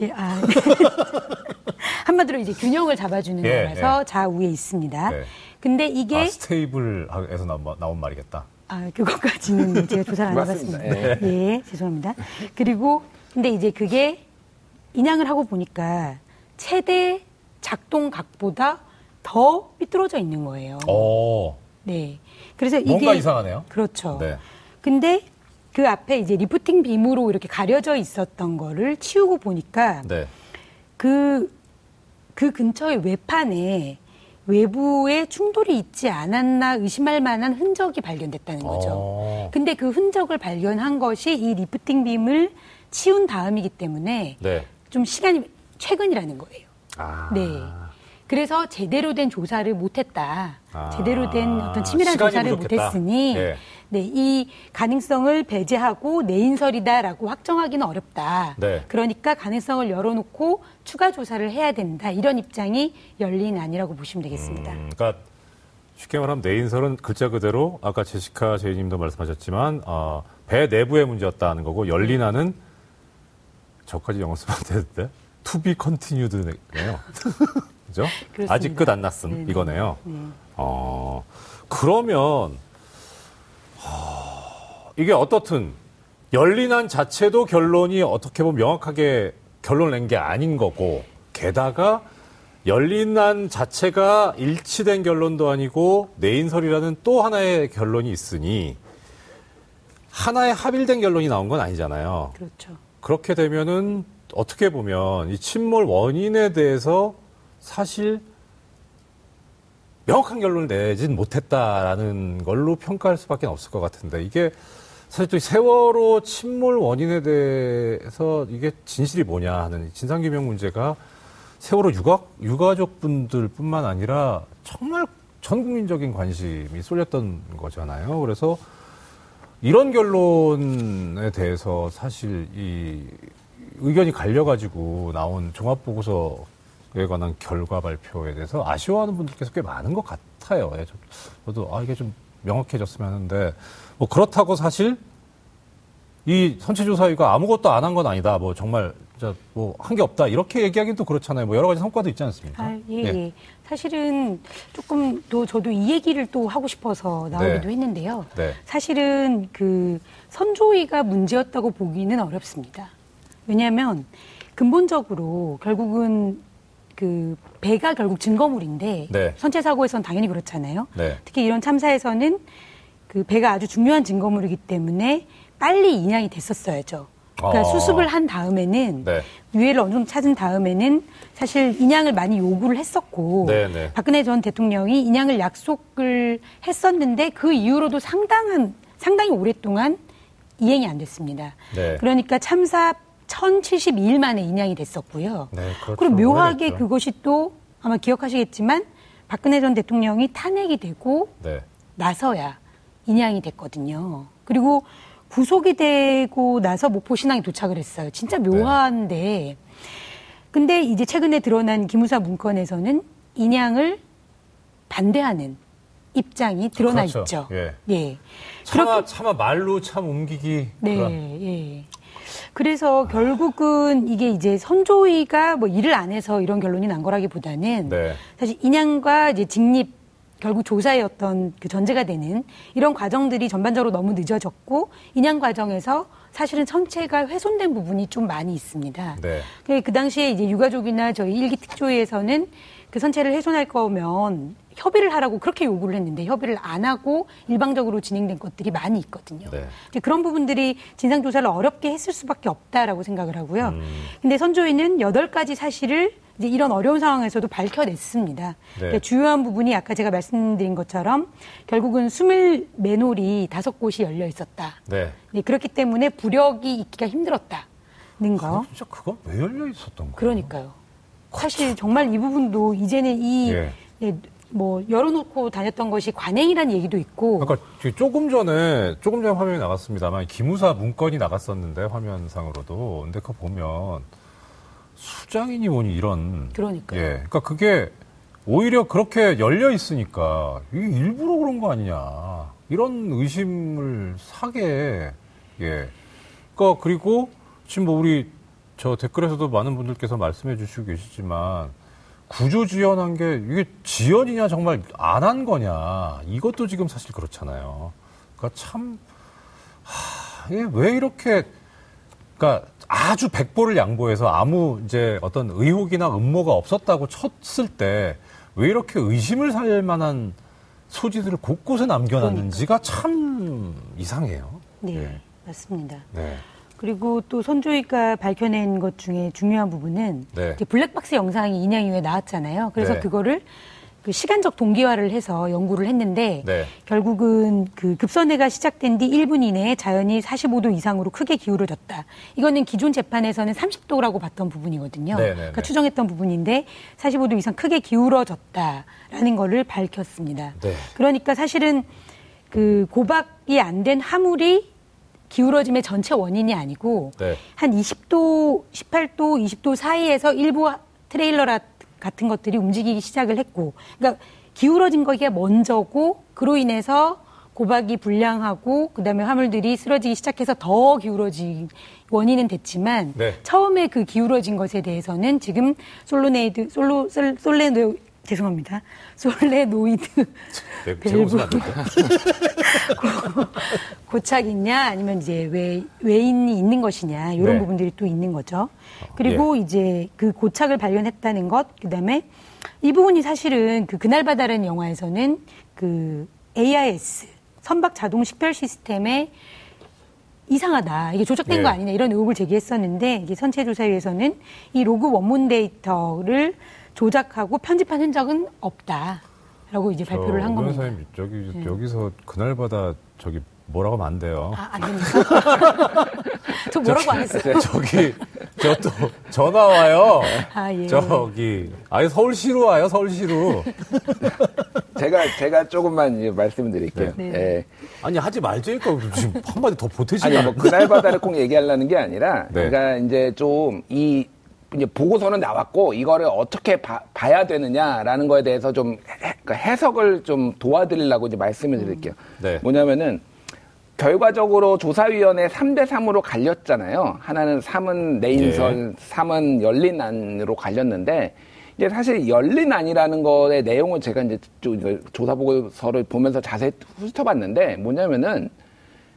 예, 아. 한마디로 이제 균형을 잡아주는 예, 거라서 예. 좌우에 있습니다. 네. 근데 이게 아, stable에서 나온, 나온 말이겠다. 아, 그것까지는 제가 조사를 안. 해봤습니다. 예, 죄송합니다. 그리고, 근데 이제 그게 인양을 하고 보니까 최대 작동각보다 더 삐뚤어져 있는 거예요. 어, 네. 그래서 이게. 뭔가 이상하네요. 그렇죠. 네. 근데 그 앞에 이제 lifting beam으로 이렇게 가려져 있었던 거를 치우고 보니까 네. 그, 그 근처의 외판에 외부에 충돌이 있지 않았나 의심할 만한 흔적이 발견됐다는 거죠. 어. 근데 그 흔적을 발견한 것이 이 lifting beam을 치운 다음이기 때문에 네. 좀 시간이 최근이라는 거예요. 아. 네. 그래서 제대로 된 조사를 못했다. 아. 제대로 된 어떤 치밀한 조사를. 못했으니, 예. 네, 이 가능성을 배제하고 내인설이다라고 확정하기는 어렵다. 네. 그러니까 가능성을 열어놓고 추가 조사를 해야 된다. 이런 입장이 열린 아니라고 보시면 되겠습니다. 음, 그러니까 쉽게 말하면 내인설은 글자 그대로 아까 제시카 제이님도 말씀하셨지만 어, 배 내부의 문제였다는 거고 열리나는 저까지 영어 쓰면 안 되는데 to be continued네요. 그죠? 그렇습니다. 아직 끝 안 났음 네네. 이거네요. 네. 어, 그러면 하, 이게 어떻든 열린한 자체도 결론이 어떻게 보면 명확하게 결론 낸 게 아닌 거고 게다가 열린한 자체가 일치된 결론도 아니고 내인설이라는 또 하나의 결론이 있으니 하나의 합일된 결론이 나온 건 아니잖아요. 그렇죠. 그렇게 되면은 어떻게 보면 이 침몰 원인에 대해서 사실 명확한 결론을 내진 못했다라는 걸로 평가할 수밖에 없을 것 같은데 이게 사실 또이 세월호 침몰 원인에 대해서 이게 진실이 뭐냐 하는 이 진상규명 문제가 세월호 유가, 유가족분들 뿐만 아니라 정말 전 국민적인 관심이 쏠렸던 거잖아요. 그래서 이런 결론에 대해서 사실 이 의견이 갈려가지고 나온 종합보고서에 관한 결과 발표에 대해서 아쉬워하는 분들께서 꽤 많은 것 같아요. 예, 저- 저도 아 이게 좀 명확해졌으면 하는데 뭐 그렇다고 사실 이 선체조사위가 아무것도 안 한 건 아니다. 뭐 정말 뭐한 게 없다 이렇게 얘기하기는 또 그렇잖아요. 뭐 여러 가지 성과도 있지 않습니까? 아, 예, 예. 사실은 조금 또 저도 이 얘기를 또 하고 싶어서 나오기도 네. 했는데요. 네. 사실은 그 선조위가 문제였다고 보기는 어렵습니다. 왜냐하면 근본적으로 결국은 그 배가 결국 증거물인데 네. 선체 사고에선 당연히 그렇잖아요. 네. 특히 이런 참사에서는 그 배가 아주 중요한 증거물이기 때문에 빨리 인양이 됐었어야죠. 그러니까 아. 수습을 한 다음에는 네. 유해를 어느 정도 찾은 다음에는 사실 인양을 많이 요구를 했었고 네, 네. 박근혜 전 대통령이 인양을 약속을 했었는데 그 이후로도 상당한 상당히 오랫동안 이행이 안 됐습니다. 네. 그러니까 참사 1072일 만에 인양이 됐었고요. 네, 그렇죠. 그리고 묘하게 오래됐죠. 그것이 또 아마 기억하시겠지만 박근혜 전 대통령이 탄핵이 되고 네. 나서야 인양이 됐거든요. 그리고 구속이 되고 나서 목포 신항에 도착을 했어요. 진짜 묘한데. 근데 이제 최근에 드러난 기무사 문건에서는 인양을 반대하는 입장이 드러나 그렇죠. 있죠. 예. 예. 차마 차마 말로 참 옮기기 네, 그런 예. 그래서 결국은 이게 이제 선조위가 뭐 일을 안 해서 이런 결론이 난 거라기보다는 네. 사실 인양과 이제 직립 결국 조사의 어떤 그 전제가 되는 이런 과정들이 전반적으로 너무 늦어졌고 인양 과정에서 사실은 선체가 훼손된 부분이 좀 많이 있습니다. 네. 그, 그 당시에 이제 유가족이나 저희 일기 특조위에서는 그 선체를 훼손할 거면 협의를 하라고 그렇게 요구를 했는데 협의를 안 하고 일방적으로 진행된 것들이 많이 있거든요. 네. 이제 그런 부분들이 진상 조사를 어렵게 했을 수밖에 없다라고 생각을 하고요. 음. 근데 선조위는 여덟 가지 사실을 이제 이런 어려운 상황에서도 밝혀냈습니다. 그러니까 주요한 부분이 아까 제가 말씀드린 것처럼 결국은 숨을 매놀이 다섯 곳이 열려 있었다. 네. 네, 그렇기 때문에 부력이 있기가 힘들었다 는 거. 진짜 그건 왜 열려 있었던 거예요? 그러니까요. 사실 정말 이 부분도 이제는 이, 예. 네, 뭐, 열어놓고 다녔던 것이 관행이라는 얘기도 있고. 그러니까 조금 전에 조금 전에 화면이 나갔습니다만 기무사 문건이 나갔었는데 화면상으로도 근데 그거 보면 수장이니 뭐니 이런 그러니까요. 예 그러니까 그게 오히려 그렇게 열려 있으니까 이게 일부러 그런 거 아니냐 이런 의심을 사게 예 그러니까 그리고 지금 뭐 우리 저 댓글에서도 많은 분들께서 말씀해 주시고 계시지만 구조 지연한 게 이게 지연이냐 정말 안 한 거냐 이것도 지금 사실 그렇잖아요. 그러니까 참 하, 이게 왜 이렇게 그러니까 아주 백보를 양보해서 아무 이제 어떤 의혹이나 음모가 없었다고 쳤을 때 왜 이렇게 의심을 살 만한 소지들을 곳곳에 남겨놨는지가 참 이상해요. 네, 예. 맞습니다. 네. 그리고 또 선조위가 밝혀낸 것 중에 중요한 부분은 네. 블랙박스 영상이 2년 이후에 나왔잖아요. 그래서 네. 그거를 그 시간적 동기화를 해서 연구를 했는데 네. 결국은 그 급선회가 시작된 뒤 1분 이내에 자연이 45도 이상으로 크게 기울어졌다. 이거는 기존 재판에서는 30도라고 봤던 부분이거든요. 네, 네, 그러니까 네. 추정했던 부분인데 45도 이상 크게 기울어졌다라는 거를 밝혔습니다. 네. 그러니까 사실은 그 고박이 안 된 화물이 기울어짐의 전체 원인이 아니고 네. 한 20도, 18도, 20도 사이에서 일부 트레일러 라- 같은 것들이 움직이기 시작을 했고, 그러니까 기울어진 거기가 먼저고 그로 인해서 고박이 불량하고 그다음에 화물들이 쓰러지기 시작해서 더 기울어진 원인은 됐지만 네. 처음에 그 기울어진 것에 대해서는 지금 솔로네이드 솔로 솔- 솔레노 죄송합니다 솔레노이드 네, 제가 웃으면 안 될까요? 고착이 있냐 아니면 이제 왜 외인이 있는 것이냐 이런 네. 부분들이 또 있는 거죠. 그리고 이제 그 고착을 발견했다는 것 그다음에 이 부분이 사실은 그 그날 바다라는 영화에서는 그 AIS 선박 자동 식별 시스템에 이상하다. 이게 조작된 예. 거 아니냐 이런 의혹을 제기했었는데 이게 선체조사위에서는 이 로그 원문 데이터를 조작하고 편집한 흔적은 없다라고 이제 발표를 한저 겁니다. 네. 변호사님 저기 여기서 그날마다 저기 뭐라고 하면 안 돼요. 아, 안 됩니까? 저 뭐라고 안 했어요? 저기 저 또 전화 와요. 아, 예. 저기 아예 서울시로 와요 서울시로. 제가 제가 조금만 이제 말씀드릴게요. 네. 예. 아니 하지 말자니까 지금 한마디 더 보태지. 아니 뭐 그날 바다를 꼭 얘기하려는 게 아니라 네. 그러니까 이제 좀 이 이제 보고서는 나왔고 이거를 어떻게 봐, 야 되느냐라는 거에 대해서 좀 해, 그러니까 해석을 좀 도와드리려고 이제 말씀을 드릴게요. 네. 뭐냐면은 결과적으로 조사위원회 3대 3으로 갈렸잖아요. 하나는 3은 내인설, 예. 3은 열린 안으로 갈렸는데 이제 사실 열린 안이라는 거의 내용을 제가 이제 조사 보고서를 보면서 자세히 훑어봤는데 뭐냐면은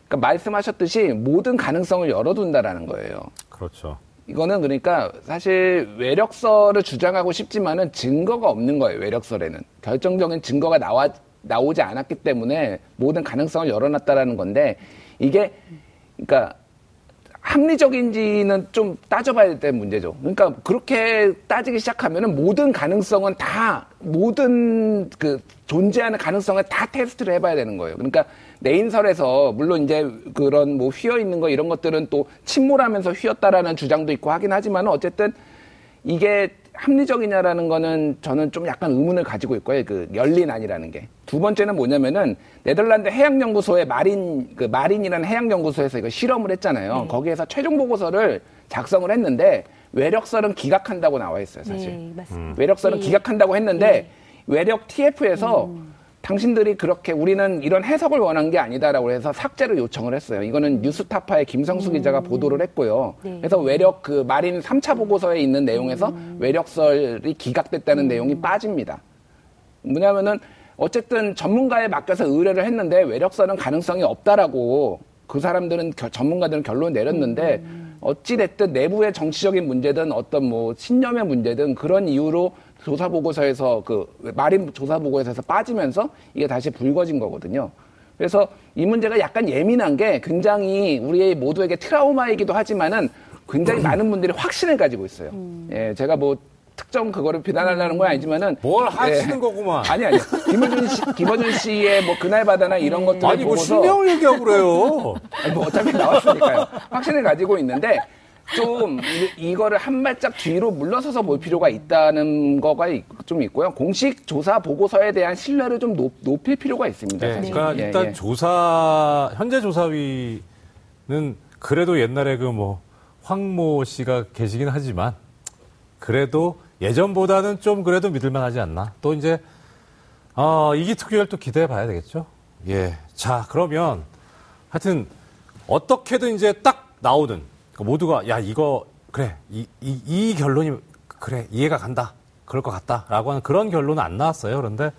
그러니까 말씀하셨듯이 모든 가능성을 열어둔다라는 거예요. 그렇죠. 이거는 그러니까 사실 외력설을 주장하고 싶지만은 증거가 없는 거예요. 외력설에는 결정적인 증거가 나와 나오지 않았기 때문에 모든 가능성을 열어놨다라는 건데 이게 그러니까 합리적인지는 좀 따져봐야 될 문제죠. 그러니까 그렇게 따지기 시작하면은 모든 가능성은 다 모든 그 존재하는 가능성을 다 테스트를 해봐야 되는 거예요. 그러니까 내 인설에서 물론 이제 그런 뭐 휘어 있는 거 이런 것들은 또 침몰하면서 휘었다라는 주장도 있고 하긴 하지만 어쨌든 이게 합리적이냐라는 거는 저는 좀 약간 의문을 가지고 있고요. 그 열린 안이라는 게. 두 번째는 뭐냐면은 네덜란드 해양연구소의 마린 그 마린이라는 해양연구소에서 이거 실험을 했잖아요. 거기에서 최종 보고서를 작성을 했는데 외력설은 기각한다고 나와 있어요, 사실. 네, 맞습니다. 외력설은 예. 기각한다고 했는데 외력 TF에서 음. 당신들이 그렇게 우리는 이런 해석을 원한 게 아니다라고 해서 삭제를 요청을 했어요. 이거는 뉴스타파의 김성수 기자가 보도를 했고요. 네. 그래서 외력 그 마린 3차 보고서에 있는 내용에서 외력설이 기각됐다는 내용이 빠집니다. 뭐냐면은 어쨌든 전문가에 맡겨서 의뢰를 했는데 외력설은 가능성이 없다라고 그 사람들은 겨- 전문가들은 결론을 내렸는데 어찌 됐든 내부의 정치적인 문제든 어떤 뭐 신념의 문제든 그런 이유로 조사 보고서에서 그 마린 조사 보고서에서 빠지면서 이게 다시 불거진 거거든요. 그래서 이 문제가 약간 예민한 게 굉장히 우리 모두에게 트라우마이기도 하지만은 굉장히 많은 분들이 확신을 가지고 있어요. 예, 제가 뭐 특정 그거를 비난하려는 건 아니지만은 뭘 예. 하시는 거구만. 아니 아니 김어준 씨 김어준 씨의 뭐 그날 바다나 이런 것들을 아니 뭐 보고서 실명을 얘기하고 그래요. 아니, 뭐 어차피 나왔으니까요. 확신을 가지고 있는데 좀 이, 거를 한 발짝 뒤로 물러서서 볼 필요가 있다는 거가 있- 좀 있고요. 공식 조사 보고서에 대한 신뢰를 좀 높, 높일 필요가 있습니다. 네. 그러니까 예, 일단 예. 조사 현재 조사위는 그래도 옛날에 그 뭐 황모 씨가 계시긴 하지만 그래도 예전보다는 좀 그래도 믿을만하지 않나. 또 이제 어, 이기 특위를 또 기대해 봐야 되겠죠. 예. 자 그러면 하여튼 어떻게든 이제 딱 나오든 모두가 야 이거 그래 이, 이, 이 결론이 그래 이해가 간다. 그럴 것 같다라고 하는 그런 결론은 안 나왔어요. 그런데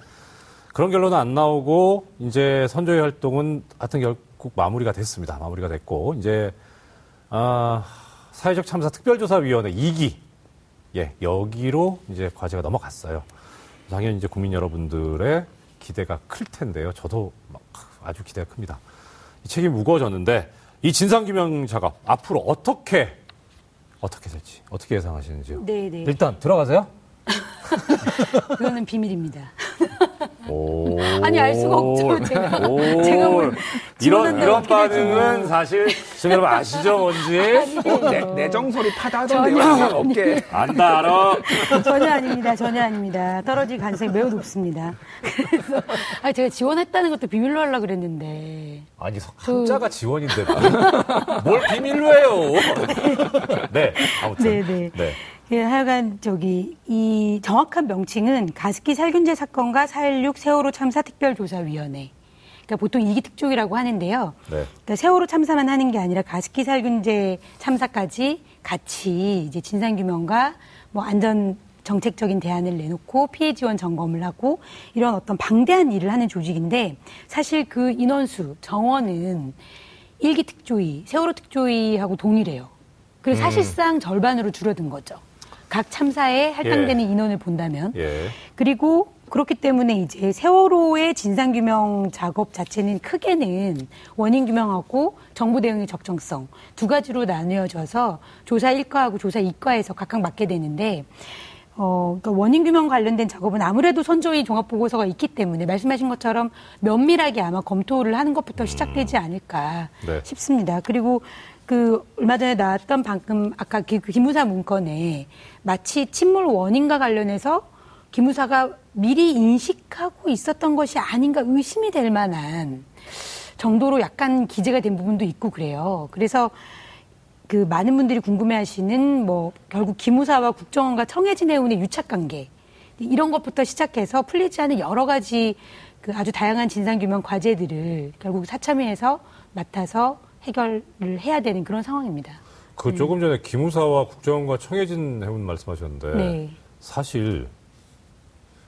그런 결론은 안 나오고 이제 선조의 활동은 하여튼 결국 마무리가 됐습니다. 마무리가 됐고 이제 아, 사회적 참사 특별조사위원회 2기 예 여기로 이제 과제가 넘어갔어요. 당연히 이제 국민 여러분들의 기대가 클 텐데요. 저도 막 아주 기대가 큽니다. 이 책임이 무거워졌는데 이 진상규명 작업 앞으로 어떻게 어떻게 될지 어떻게 예상하시는지요? 네, 네. 일단 들어가세요. 그거는 비밀입니다. 오. 아니, 알 수가 없죠. 제가. 오. 제가 뭘 이런 이런. 반응은 사실 지금 여러분 아시죠 뭔지 어, 내, 내정 소리 파다하던데요. 어깨. 안다 알아. 전혀 아닙니다. 전혀 아닙니다. 떨어질 가능성이 매우 높습니다. 그래서 아니, 제가 지원했다는 것도 비밀로 하려고 그랬는데. 아니 한자가 지원인데 뭘 비밀로 해요? 네 아무튼 네, 네. 네. 예, 하여간 저기 이 정확한 명칭은 가습기 살균제 사건과 4.16 세월호 참사 특별조사위원회. 그러니까 보통 이기 특종이라고 하는데요. 네. 그러니까 세월호 참사만 하는 게 아니라 가습기 살균제 참사까지 같이 이제 진상 규명과 뭐 안전 정책적인 대안을 내놓고 피해 지원 점검을 하고 이런 어떤 방대한 일을 하는 조직인데 사실 그 인원수 정원은 일기 특조위, 세월호 특조위하고 동일해요. 그래서 사실상 절반으로 줄어든 거죠. 각 참사에 할당되는 인원을 본다면. 예. 그리고 그렇기 때문에 이제 세월호의 진상규명 작업 자체는 크게는 원인 규명하고 정부 대응의 적정성 두 가지로 나뉘어져서 조사 1과하고 조사 2과에서 각각 맡게 되는데 어, 그러니까 원인 규명 관련된 작업은 아무래도 선조위 종합 보고서가 있기 때문에 말씀하신 것처럼 면밀하게 아마 검토를 하는 것부터 시작되지 않을까 네. 싶습니다. 그리고 그 얼마 전에 나왔던 방금 아까 그 기무사 문건에 마치 침몰 원인과 관련해서 기무사가 미리 인식하고 있었던 것이 아닌가 의심이 될 만한 정도로 약간 기재가 된 부분도 있고 그래요. 그래서 그 많은 분들이 궁금해하시는 뭐 결국 기무사와 국정원과 청해진 해운의 유착 관계 이런 것부터 시작해서 풀리지 않은 여러 가지 그 아주 다양한 진상 규명 과제들을 결국 사참위에서 맡아서 해결을 해야 되는 그런 상황입니다. 그 조금 전에 기무사와 국정원과 청해진 해운 말씀하셨는데 네. 사실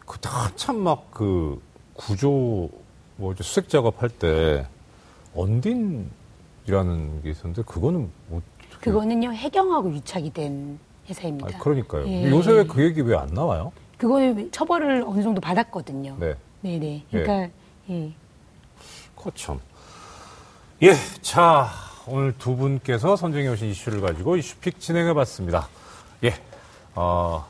그때 한참 막 그 구조 뭐 이제 수색 작업할 때 언딘이라는 게 있었는데 그거는 뭐 그거는요 해경하고 유착이 된 회사입니다. 아니, 그러니까요. 예. 요새 왜 그 얘기 왜 안 나와요? 그거는 처벌을 어느 정도 받았거든요. 네. 네네. 그러니까 예. 거참. 예, 자, 오늘 두 분께서 선정해 오신 이슈를 가지고 이슈픽 진행해 봤습니다. 예, 어,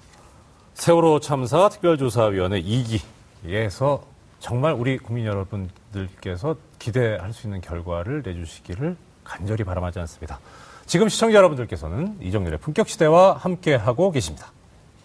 세월호 참사 특별조사위원회 2기에서 정말 우리 국민 여러분들께서 기대할 수 있는 결과를 내주시기를 간절히 바람하지 않습니다. 지금 시청자 여러분들께서는 이정렬의 품격시대와 함께하고 계십니다.